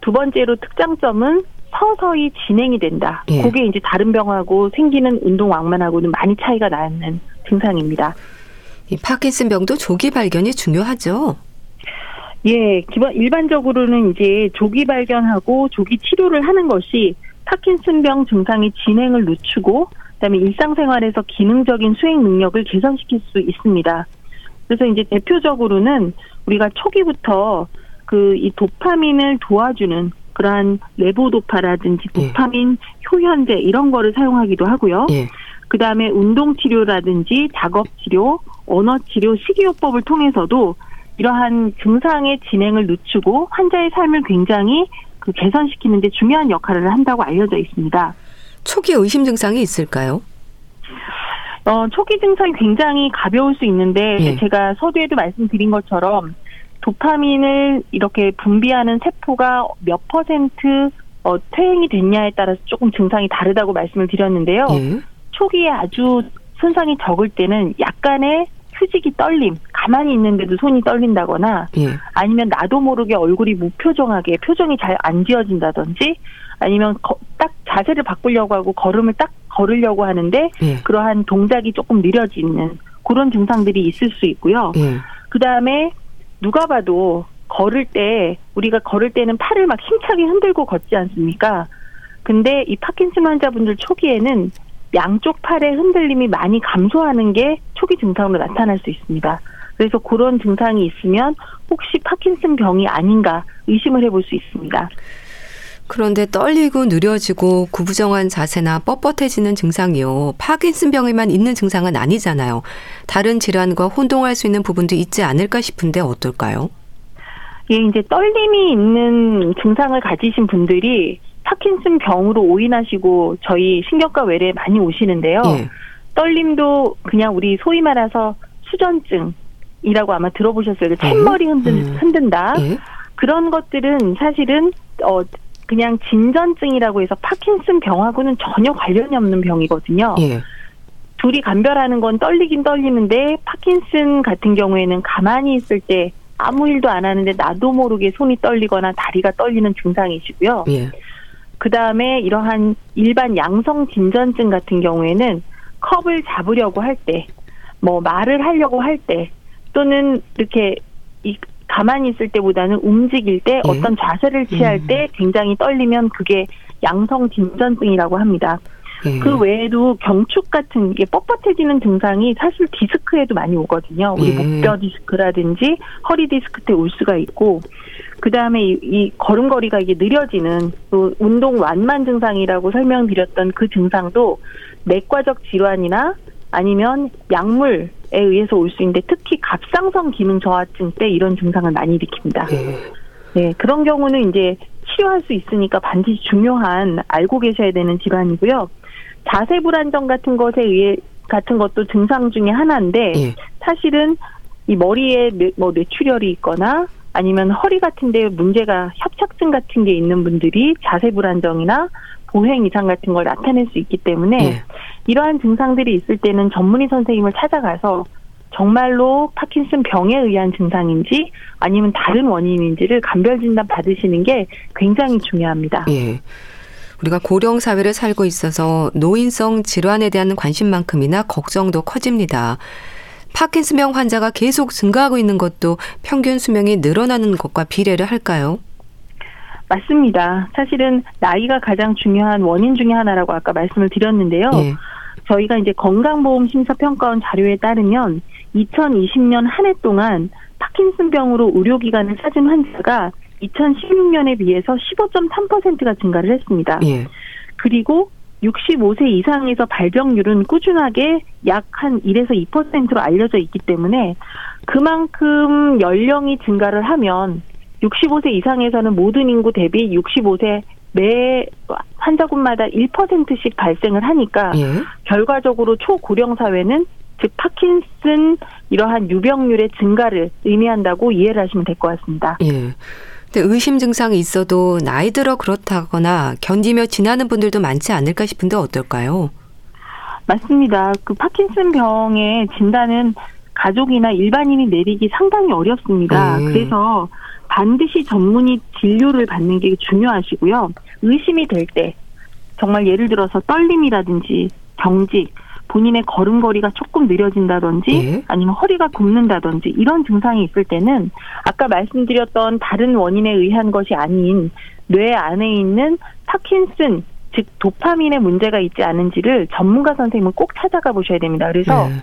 두 번째로 특장점은 서서히 진행이 된다. 예. 그게 이제 다른 병하고 생기는 운동 왕만하고는 많이 차이가 나는 증상입니다. 이 파킨슨 병도 조기 발견이 중요하죠. 예, 기본 일반적으로는 이제 조기 발견하고 조기 치료를 하는 것이 파킨슨병 증상의 진행을 늦추고 그다음에 일상생활에서 기능적인 수행 능력을 개선시킬 수 있습니다. 그래서 이제 대표적으로는 우리가 초기부터 그 이 도파민을 도와주는 그러한 레보도파라든지 예. 도파민 효현제 이런 거를 사용하기도 하고요. 예. 그 다음에 운동 치료라든지 작업 치료, 언어 치료, 식이요법을 통해서도 이러한 증상의 진행을 늦추고 환자의 삶을 굉장히 그 개선시키는데 중요한 역할을 한다고 알려져 있습니다. 초기 의심 증상이 있을까요? 어, 초기 증상이 굉장히 가벼울 수 있는데 예. 제가 서두에도 말씀드린 것처럼 도파민을 이렇게 분비하는 세포가 몇 퍼센트 어, 퇴행이 됐냐에 따라서 조금 증상이 다르다고 말씀을 드렸는데요. 예. 초기에 아주 손상이 적을 때는 약간의 휴직이 떨림, 가만히 있는데도 손이 떨린다거나 예. 아니면 나도 모르게 얼굴이 무표정하게 표정이 잘 안 지어진다든지 아니면 거- 딱 자세를 바꾸려고 하고 걸음을 딱 걸으려고 하는데 예. 그러한 동작이 조금 느려지는 그런 증상들이 있을 수 있고요. 예. 그 다음에 누가 봐도 걸을 때 우리가 걸을 때는 팔을 막 힘차게 흔들고 걷지 않습니까? 근데 이 파킨슨 환자분들 초기에는 양쪽 팔의 흔들림이 많이 감소하는 게 초기 증상으로 나타날 수 있습니다. 그래서 그런 증상이 있으면 혹시 파킨슨 병이 아닌가 의심을 해볼 수 있습니다. 그런데 떨리고 느려지고 구부정한 자세나 뻣뻣해지는 증상이요. 파킨슨 병에만 있는 증상은 아니잖아요. 다른 질환과 혼동할 수 있는 부분도 있지 않을까 싶은데 어떨까요? 예, 이제 떨림이 있는 증상을 가지신 분들이 파킨슨 병으로 오인하시고 저희 신경과 외래에 많이 오시는데요. 예. 떨림도 그냥 우리 소위 말해서 수전증이라고 아마 들어보셨어요. 그 예. 챗머리 흔든, 음. 흔든다. 예. 그런 것들은 사실은 어 그냥 진전증이라고 해서 파킨슨 병하고는 전혀 관련이 없는 병이거든요. 예. 둘이 감별하는 건 떨리긴 떨리는데 파킨슨 같은 경우에는 가만히 있을 때 아무 일도 안 하는데 나도 모르게 손이 떨리거나 다리가 떨리는 증상이시고요. 예. 그 다음에 이러한 일반 양성 진전증 같은 경우에는 컵을 잡으려고 할 때, 뭐 말을 하려고 할 때, 또는 이렇게 이 가만히 있을 때보다는 움직일 때 예. 어떤 자세를 취할 음. 때 굉장히 떨리면 그게 양성 진전증이라고 합니다. 예. 그 외에도 경축 같은 게 뻣뻣해지는 증상이 사실 디스크에도 많이 오거든요. 우리 예. 목뼈 디스크라든지 허리 디스크 때 올 수가 있고, 그 다음에 이, 이 걸음걸이가 이게 느려지는 그 운동 완만 증상이라고 설명드렸던 그 증상도 내과적 질환이나 아니면 약물에 의해서 올 수 있는데 특히 갑상선 기능 저하증 때 이런 증상을 많이 일으킵니다. 예. 네, 그런 경우는 이제 치료할 수 있으니까 반드시 중요한 알고 계셔야 되는 질환이고요. 자세 불안정 같은 것에 의해 같은 것도 증상 중에 하나인데 예. 사실은 이 머리에 뇌, 뭐 뇌출혈이 있거나 아니면 허리 같은 데 문제가 협착증 같은 게 있는 분들이 자세 불안정이나 보행 이상 같은 걸 나타낼 수 있기 때문에 예. 이러한 증상들이 있을 때는 전문의 선생님을 찾아가서 정말로 파킨슨 병에 의한 증상인지 아니면 다른 원인인지를 감별 진단 받으시는 게 굉장히 중요합니다. 예. 우리가 고령 사회를 살고 있어서 노인성 질환에 대한 관심만큼이나 걱정도 커집니다. 파킨슨병 환자가 계속 증가하고 있는 것도 평균 수명이 늘어나는 것과 비례를 할까요? 맞습니다. 사실은 나이가 가장 중요한 원인 중의 하나라고 아까 말씀을 드렸는데요. 예. 저희가 이제 건강보험 심사평가원 자료에 따르면 2020년 한 해 동안 파킨슨병으로 의료기관을 찾은 환자가 2016년에 비해서 15.3%가 증가를 했습니다. 예. 그리고 65세 이상에서 발병률은 꾸준하게 약 한 1에서 2%로 알려져 있기 때문에 그만큼 연령이 증가를 하면 65세 이상에서는 모든 인구 대비 65세 매 환자군마다 1%씩 발생을 하니까 예. 결과적으로 초고령 사회는 즉 파킨슨 이러한 유병률의 증가를 의미한다고 이해를 하시면 될 것 같습니다. 예. 근데 의심 증상이 있어도 나이 들어 그렇다거나 견디며 지나는 분들도 많지 않을까 싶은데 어떨까요? 맞습니다. 그 파킨슨 병의 진단은 가족이나 일반인이 내리기 상당히 어렵습니다. 네. 그래서 반드시 전문의 진료를 받는 게 중요하시고요. 의심이 될 때 정말 예를 들어서 떨림이라든지 경직, 본인의 걸음걸이가 조금 느려진다든지 예. 아니면 허리가 굽는다든지 이런 증상이 있을 때는 아까 말씀드렸던 다른 원인에 의한 것이 아닌 뇌 안에 있는 파킨슨 즉 도파민의 문제가 있지 않은지를 전문가 선생님은 꼭 찾아가 보셔야 됩니다. 그래서 네.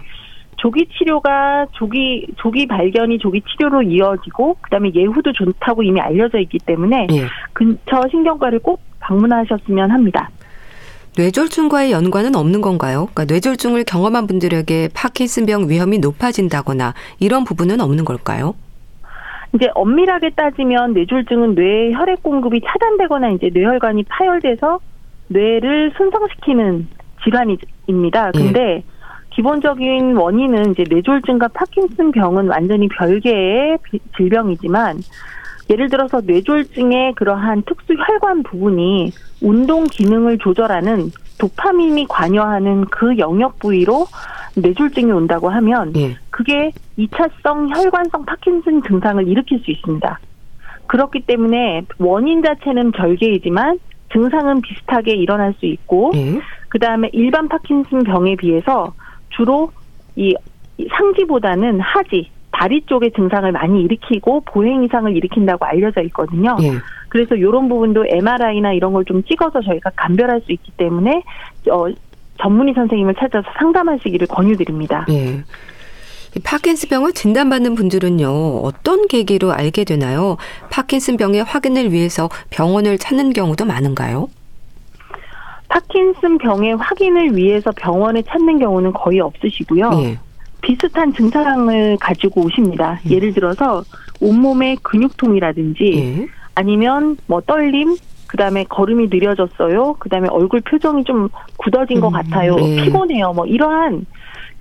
조기 치료가 조기 조기 발견이 조기 치료로 이어지고 그다음에 예후도 좋다고 이미 알려져 있기 때문에 예. 근처 신경과를 꼭 방문하셨으면 합니다. 뇌졸중과의 연관은 없는 건가요? 그러니까 뇌졸중을 경험한 분들에게 파킨슨병 위험이 높아진다거나 이런 부분은 없는 걸까요? 이제 엄밀하게 따지면 뇌졸중은 뇌 혈액 공급이 차단되거나 이제 뇌혈관이 파열돼서 뇌를 손상시키는 질환입니다. 예. 근데 기본적인 원인은 이제 뇌졸중과 파킨슨 병은 완전히 별개의 비- 질병이지만 예를 들어서 뇌졸중의 그러한 특수 혈관 부분이 운동 기능을 조절하는 도파민이 관여하는 그 영역 부위로 뇌졸중이 온다고 하면 예. 그게 2차성 혈관성 파킨슨 증상을 일으킬 수 있습니다. 그렇기 때문에 원인 자체는 별개이지만 증상은 비슷하게 일어날 수 있고 예. 그 다음에 일반 파킨슨 병에 비해서 주로 이이 상지보다는 하지 다리 쪽의 증상을 많이 일으키고 보행 이상을 일으킨다고 알려져 있거든요. 예. 그래서 이런 부분도 MRI나 이런 걸 좀 찍어서 저희가 감별할 수 있기 때문에 어, 전문의 선생님을 찾아서 상담하시기를 권유드립니다. 예. 이 파킨슨병을 진단받는 분들은요, 어떤 계기로 알게 되나요? 파킨슨병의 확인을 위해서 병원을 찾는 경우도 많은가요? 파킨슨 병의 확인을 위해서 병원에 찾는 경우는 거의 없으시고요. 예. 비슷한 증상을 가지고 오십니다. 음. 예를 들어서 온몸의 근육통이라든지 예. 아니면 뭐 떨림, 그 다음에 걸음이 느려졌어요. 그 다음에 얼굴 표정이 좀 굳어진 것 음, 같아요. 네. 피곤해요. 뭐 이러한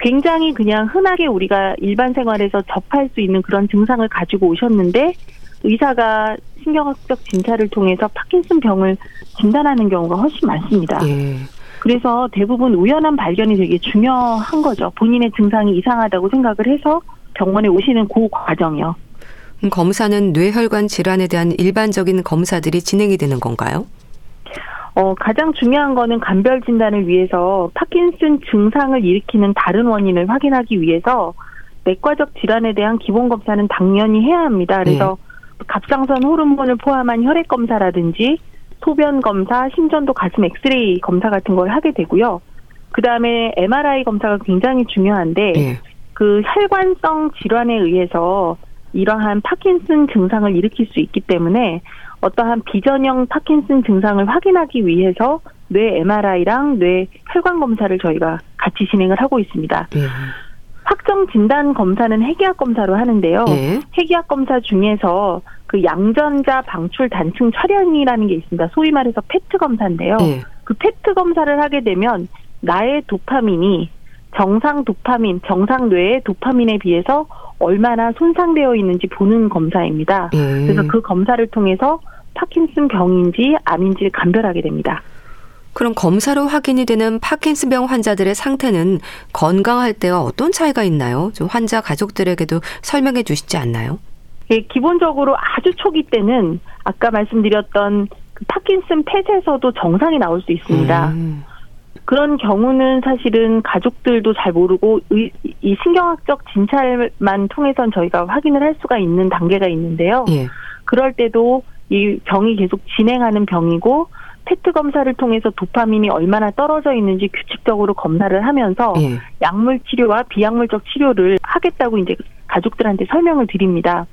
굉장히 그냥 흔하게 우리가 일반 생활에서 접할 수 있는 그런 증상을 가지고 오셨는데 의사가 신경학적 진찰을 통해서 파킨슨 병을 진단하는 경우가 훨씬 많습니다. 예. 그래서 대부분 우연한 발견이 되게 중요한 거죠. 본인의 증상이 이상하다고 생각을 해서 병원에 오시는 그 과정이요. 검사는 뇌혈관 질환에 대한 일반적인 검사들이 진행이 되는 건가요? 어, 가장 중요한 거는 간별 진단을 위해서 파킨슨 증상을 일으키는 다른 원인을 확인하기 위해서 내과적 질환에 대한 기본 검사는 당연히 해야 합니다. 그래서 갑상선 호르몬을 포함한 혈액 검사라든지 소변 검사, 심전도 가슴 엑스레이 검사 같은 걸 하게 되고요. 그 다음에 MRI 검사가 굉장히 중요한데 예. 그 혈관성 질환에 의해서 이러한 파킨슨 증상을 일으킬 수 있기 때문에 어떠한 비전형 파킨슨 증상을 확인하기 위해서 뇌 MRI랑 뇌 혈관 검사를 저희가 같이 진행을 하고 있습니다. 예. 확정 진단 검사는 핵의학 검사로 하는데요. 예. 핵의학 검사 중에서 그 양전자 방출 단층 촬영이라는 게 있습니다. 소위 말해서 페트 검사인데요. 예. 그 페트 검사를 하게 되면 나의 도파민이 정상 도파민, 정상 뇌의 도파민에 비해서 얼마나 손상되어 있는지 보는 검사입니다. 예. 그래서 그 검사를 통해서 파킨슨 병인지 암인지를 감별하게 됩니다. 그럼 검사로 확인이 되는 파킨슨병 환자들의 상태는 건강할 때와 어떤 차이가 있나요? 좀 환자 가족들에게도 설명해 주시지 않나요? 예, 기본적으로 아주 초기 때는 아까 말씀드렸던 그 파킨슨 펫에서도 정상이 나올 수 있습니다. 음. 그런 경우는 사실은 가족들도 잘 모르고 의- 이 신경학적 진찰만 통해선 저희가 확인을 할 수가 있는 단계가 있는데요. 예. 그럴 때도 이 병이 계속 진행하는 병이고 페트 검사를 통해서 도파민이 얼마나 떨어져 있는지 규칙적으로 검사를 하면서 예. 약물 치료와 비약물적 치료를 하겠다고 이제 가족들한테 설명을 드립니다.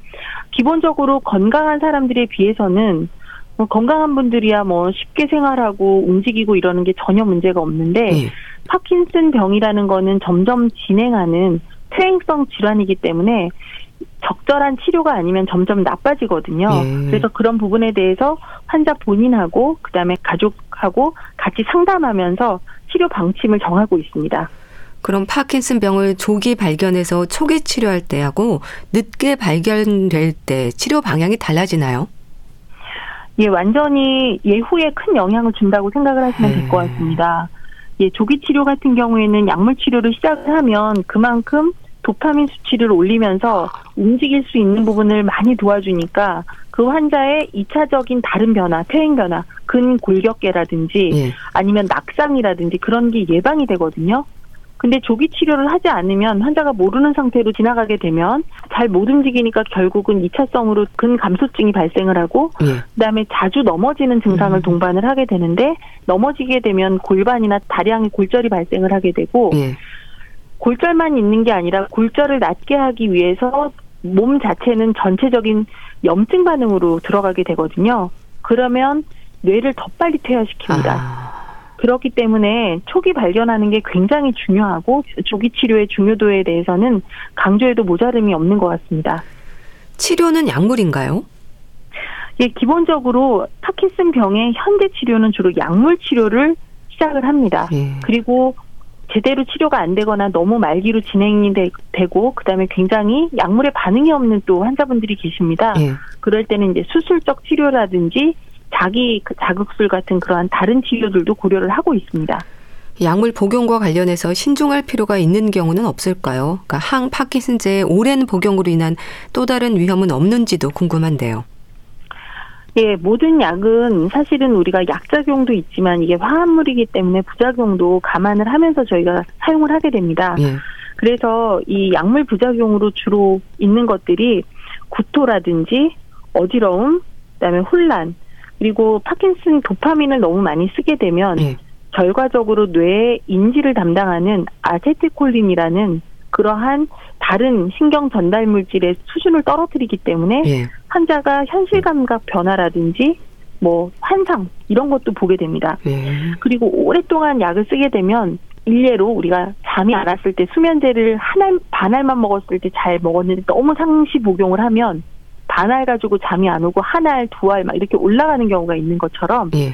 기본적으로 건강한 사람들에 비해서는 뭐 건강한 분들이야 뭐 쉽게 생활하고 움직이고 이러는 게 전혀 문제가 없는데 예. 파킨슨 병이라는 거는 점점 진행하는 퇴행성 질환이기 때문에 적절한 치료가 아니면 점점 나빠지거든요. 예. 그래서 그런 부분에 대해서 환자 본인하고 그다음에 가족하고 같이 상담하면서 치료 방침을 정하고 있습니다. 그럼 파킨슨 병을 조기 발견해서 초기 치료할 때하고 늦게 발견될 때 치료 방향이 달라지나요? 예, 완전히 예후에 큰 영향을 준다고 생각을 하시면 될것 네. 같습니다. 예, 조기 치료 같은 경우에는 약물 치료를 시작을 하면 그만큼 도파민 수치를 올리면서 움직일 수 있는 부분을 많이 도와주니까 그 환자의 이차적인 다른 변화, 퇴행 변화, 근골격계라든지 예. 아니면 낙상이라든지 그런 게 예방이 되거든요. 근데 조기 치료를 하지 않으면 환자가 모르는 상태로 지나가게 되면 잘 못 움직이니까 결국은 이차성으로 근감소증이 발생을 하고 예. 그다음에 자주 넘어지는 증상을 음. 동반을 하게 되는데 넘어지게 되면 골반이나 다량의 골절이 발생을 하게 되고 예. 골절만 있는 게 아니라 골절을 낫게 하기 위해서 몸 자체는 전체적인 염증 반응으로 들어가게 되거든요. 그러면 뇌를 더 빨리 퇴화시킵니다. 아, 그렇기 때문에 초기 발견하는 게 굉장히 중요하고 조기 치료의 중요도에 대해서는 강조해도 모자름이 없는 것 같습니다. 치료는 약물인가요? 예, 기본적으로 파킨슨 병의 현대 치료는 주로 약물 치료를 시작을 합니다. 예. 그리고 제대로 치료가 안 되거나 너무 말기로 진행이 되, 고 그다음에 굉장히 약물에 반응이 없는 또 환자분들이 계십니다. 예. 그럴 때는 이제 수술적 치료라든지 자기 그 자극술 같은 그러한 다른 치료들도 고려를 하고 있습니다. 약물 복용과 관련해서 신중할 필요가 있는 경우는 없을까요? 그러니까 항 파킨슨제의 오랜 복용으로 인한 또 다른 위험은 없는지도 궁금한데요. 예, 모든 약은 사실은 우리가 약작용도 있지만 이게 화합물이기 때문에 부작용도 감안을 하면서 저희가 사용을 하게 됩니다. 예. 그래서 이 약물 부작용으로 주로 있는 것들이 구토라든지 어지러움, 그다음에 혼란, 그리고 파킨슨 도파민을 너무 많이 쓰게 되면 예. 결과적으로 뇌의 인지를 담당하는 아세틸콜린이라는 그러한 다른 신경 전달 물질의 수준을 떨어뜨리기 때문에 예. 환자가 현실 감각 변화라든지 뭐 환상 이런 것도 보게 됩니다. 예. 그리고 오랫동안 약을 쓰게 되면 일례로 우리가 잠이 안 왔을 때 수면제를 한 알, 반 알만 먹었을 때 잘 먹었는데 너무 상시 복용을 하면 반 알 가지고 잠이 안 오고 한 알, 두 알 막 이렇게 올라가는 경우가 있는 것처럼 예.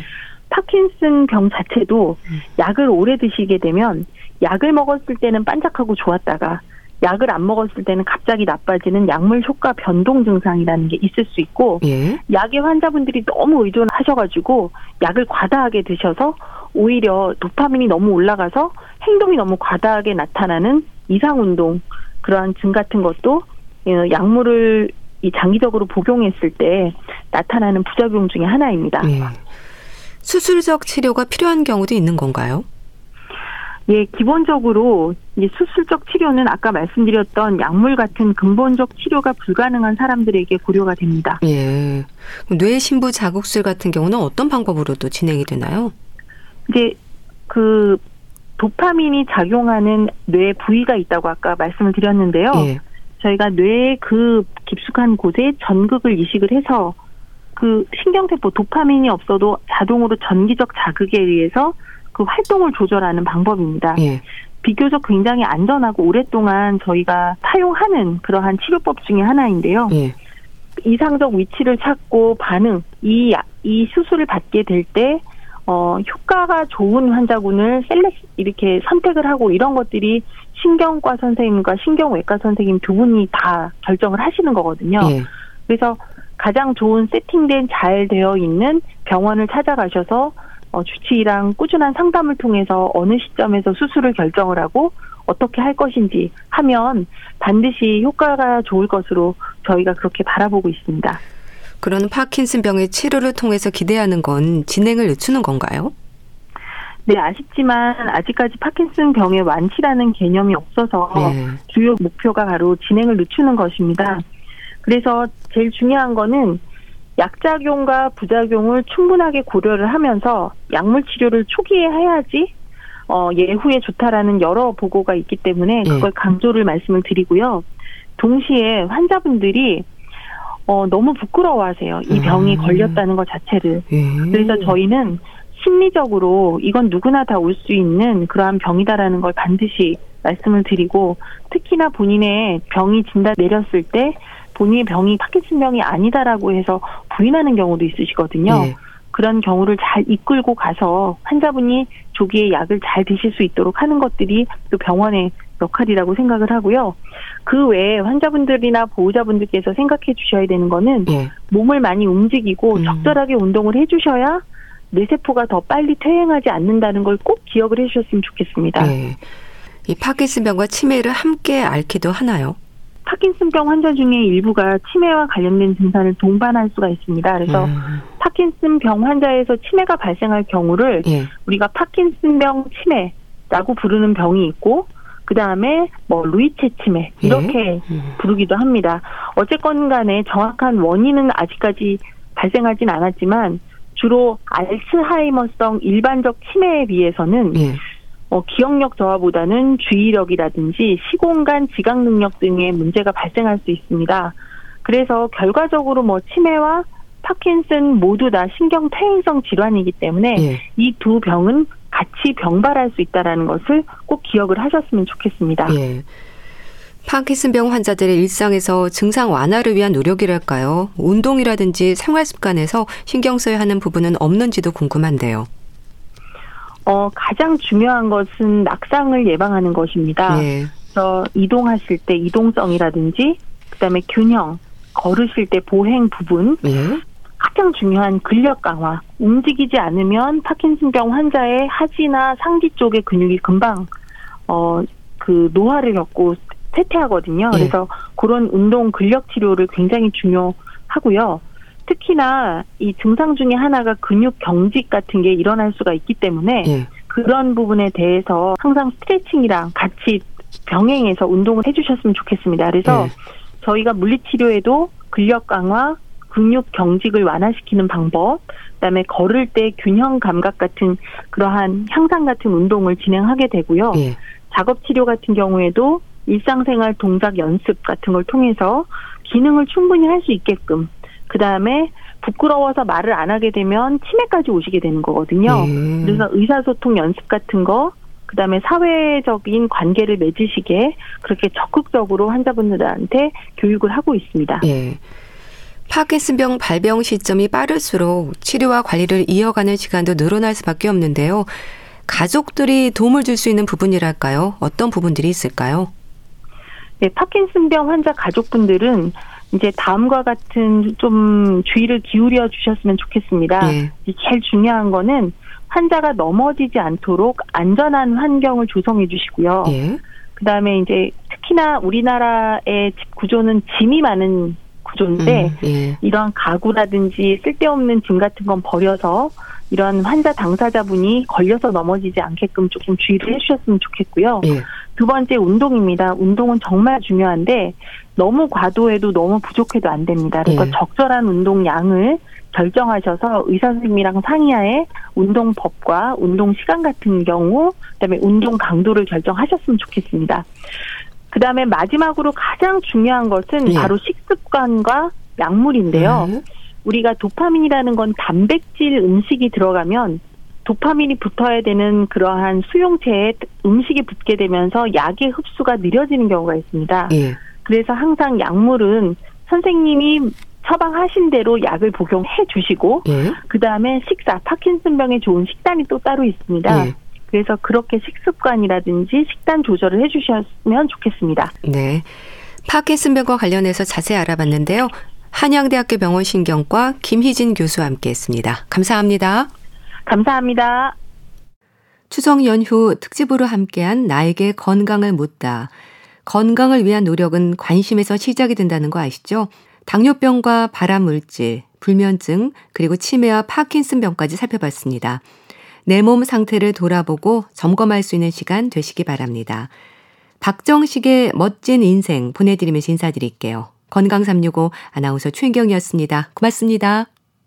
파킨슨 병 자체도 음. 약을 오래 드시게 되면 약을 먹었을 때는 반짝하고 좋았다가 약을 안 먹었을 때는 갑자기 나빠지는 약물 효과 변동 증상이라는 게 있을 수 있고 예. 약에 환자분들이 너무 의존하셔가지고 약을 과다하게 드셔서 오히려 도파민이 너무 올라가서 행동이 너무 과다하게 나타나는 이상 운동 그러한 증 같은 것도 어, 약물을 이 장기적으로 복용했을 때 나타나는 부작용 중에 하나입니다. 예. 수술적 치료가 필요한 경우도 있는 건가요? 예, 기본적으로 이제 수술적 치료는 아까 말씀드렸던 약물 같은 근본적 치료가 불가능한 사람들에게 고려가 됩니다. 예. 뇌 신부 자극술 같은 경우는 어떤 방법으로 또 진행이 되나요? 이제 그 도파민이 작용하는 뇌 부위가 있다고 아까 말씀을 드렸는데요. 예. 저희가 뇌의 그 깊숙한 곳에 전극을 이식을 해서 그 신경세포 도파민이 없어도 자동으로 전기적 자극에 의해서 그 활동을 조절하는 방법입니다. 예. 비교적 굉장히 안전하고 오랫동안 저희가 사용하는 그러한 치료법 중에 하나인데요. 예. 이상적 위치를 찾고 반응, 이, 약- 이 수술을 받게 될 때, 어, 효과가 좋은 환자군을 셀렉, 이렇게 선택을 하고 이런 것들이 신경과 선생님과 신경외과 선생님 두 분이 다 결정을 하시는 거거든요. 예. 그래서 가장 좋은 세팅된 잘 되어 있는 병원을 찾아가셔서 어, 주치의랑 꾸준한 상담을 통해서 어느 시점에서 수술을 결정을 하고 어떻게 할 것인지 하면 반드시 효과가 좋을 것으로 저희가 그렇게 바라보고 있습니다. 그런 파킨슨 병의 치료를 통해서 기대하는 건 진행을 늦추는 건가요? 네, 아쉽지만 아직까지 파킨슨 병의 완치라는 개념이 없어서 예. 주요 목표가 바로 진행을 늦추는 것입니다. 그래서 제일 중요한 거는 약작용과 부작용을 충분하게 고려를 하면서 약물 치료를 초기에 해야지 어, 예후에 좋다라는 여러 보고가 있기 때문에 예. 그걸 강조를 말씀을 드리고요. 동시에 환자분들이 어, 너무 부끄러워하세요. 이 병이 음. 걸렸다는 것 자체를. 예. 그래서 저희는 심리적으로 이건 누구나 다 올 수 있는 그러한 병이다라는 걸 반드시 말씀을 드리고 특히나 본인의 병이 진단 내렸을 때 본인의 병이 파킨슨병이 아니다라고 해서 부인하는 경우도 있으시거든요. 예. 그런 경우를 잘 이끌고 가서 환자분이 조기에 약을 잘 드실 수 있도록 하는 것들이 또 병원의 역할이라고 생각을 하고요. 그 외에 환자분들이나 보호자분들께서 생각해 주셔야 되는 거는 예. 몸을 많이 움직이고 음. 적절하게 운동을 해 주셔야 뇌세포가 더 빨리 퇴행하지 않는다는 걸 꼭 기억을 해 주셨으면 좋겠습니다. 예. 이 파킨슨병과 치매를 함께 앓기도 하나요? 파킨슨병 환자 중에 일부가 치매와 관련된 증상을 동반할 수가 있습니다. 그래서 음, 파킨슨병 환자에서 치매가 발생할 경우를 예. 우리가 파킨슨병 치매라고 부르는 병이 있고 그 다음에 뭐 루이체 치매 이렇게 음. 부르기도 합니다. 어쨌건 간에 정확한 원인은 아직까지 발생하진 않았지만 주로 알츠하이머성 일반적 치매에 비해서는 예. 어, 기억력 저하보다는 주의력이라든지 시공간 지각 능력 등의 문제가 발생할 수 있습니다. 그래서 결과적으로 뭐 치매와 파킨슨 모두 다 신경 퇴행성 질환이기 때문에 예. 이두 병은 같이 병발할 수 있다라는 것을 꼭 기억을 하셨으면 좋겠습니다. 예. 파킨슨병 환자들의 일상에서 증상 완화를 위한 노력이랄까요? 운동이라든지 생활 습관에서 신경 써야 하는 부분은 없는지도 궁금한데요. 어, 가장 중요한 것은 낙상을 예방하는 것입니다. 예. 그래서 이동하실 때 이동성이라든지 그다음에 균형, 걸으실 때 보행 부분 예. 가장 중요한 근력 강화. 움직이지 않으면 파킨슨병 환자의 하지나 상기 쪽의 근육이 금방 어 그 노화를 겪고 쇠퇴하거든요. 예. 그래서 그런 운동 근력 치료를 굉장히 중요하고요. 특히나 이 증상 중에 하나가 근육 경직 같은 게 일어날 수가 있기 때문에 예. 그런 부분에 대해서 항상 스트레칭이랑 같이 병행해서 운동을 해주셨으면 좋겠습니다. 그래서 예. 저희가 물리치료에도 근력 강화, 근육 경직을 완화시키는 방법, 그다음에 걸을 때 균형 감각 같은 그러한 향상 같은 운동을 진행하게 되고요. 예. 작업 치료 같은 경우에도 일상생활 동작 연습 같은 걸 통해서 기능을 충분히 할 수 있게끔 그 다음에 부끄러워서 말을 안 하게 되면 치매까지 오시게 되는 거거든요. 예. 그래서 의사소통 연습 같은 거, 그 다음에 사회적인 관계를 맺으시게 그렇게 적극적으로 환자분들한테 교육을 하고 있습니다. 예. 파킨슨병 발병 시점이 빠를수록 치료와 관리를 이어가는 시간도 늘어날 수밖에 없는데요. 가족들이 도움을 줄 수 있는 부분이랄까요? 어떤 부분들이 있을까요? 네, 파킨슨병 환자 가족분들은 이제 다음과 같은 좀 주의를 기울여 주셨으면 좋겠습니다. 예. 제일 중요한 거는 환자가 넘어지지 않도록 안전한 환경을 조성해 주시고요. 예. 그다음에 이제 특히나 우리나라의 집 구조는 짐이 많은 구조인데 음, 예. 이런 가구라든지 쓸데없는 짐 같은 건 버려서 이런 환자 당사자분이 걸려서 넘어지지 않게끔 조금 주의를 해주셨으면 좋겠고요. 예. 두 번째 운동입니다. 운동은 정말 중요한데 너무 과도해도 너무 부족해도 안 됩니다. 그래서 예. 적절한 운동량을 결정하셔서 의사 선생님이랑 상의하에 운동법과 운동 시간 같은 경우 그다음에 운동 강도를 결정하셨으면 좋겠습니다. 그다음에 마지막으로 가장 중요한 것은 예. 바로 식습관과 약물인데요. 음, 우리가 도파민이라는 건 단백질 음식이 들어가면 도파민이 붙어야 되는 그러한 수용체에 음식이 붙게 되면서 약의 흡수가 느려지는 경우가 있습니다. 예. 그래서 항상 약물은 선생님이 처방하신 대로 약을 복용해 주시고 예. 그 다음에 식사 파킨슨병에 좋은 식단이 또 따로 있습니다. 예. 그래서 그렇게 식습관이라든지 식단 조절을 해 주셨으면 좋겠습니다. 네. 파킨슨병과 관련해서 자세히 알아봤는데요. 한양대학교 병원 신경과 김희진 교수와 함께 했습니다. 감사합니다. 감사합니다. 추석 연휴 특집으로 함께한 나에게 건강을 묻다. 건강을 위한 노력은 관심에서 시작이 된다는 거 아시죠? 당뇨병과 발암물질, 불면증, 그리고 치매와 파킨슨병까지 살펴봤습니다. 내 몸 상태를 돌아보고 점검할 수 있는 시간 되시기 바랍니다. 박정식의 멋진 인생 보내드리면서 인사드릴게요. 건강365 아나운서 최인경이었습니다. 고맙습니다.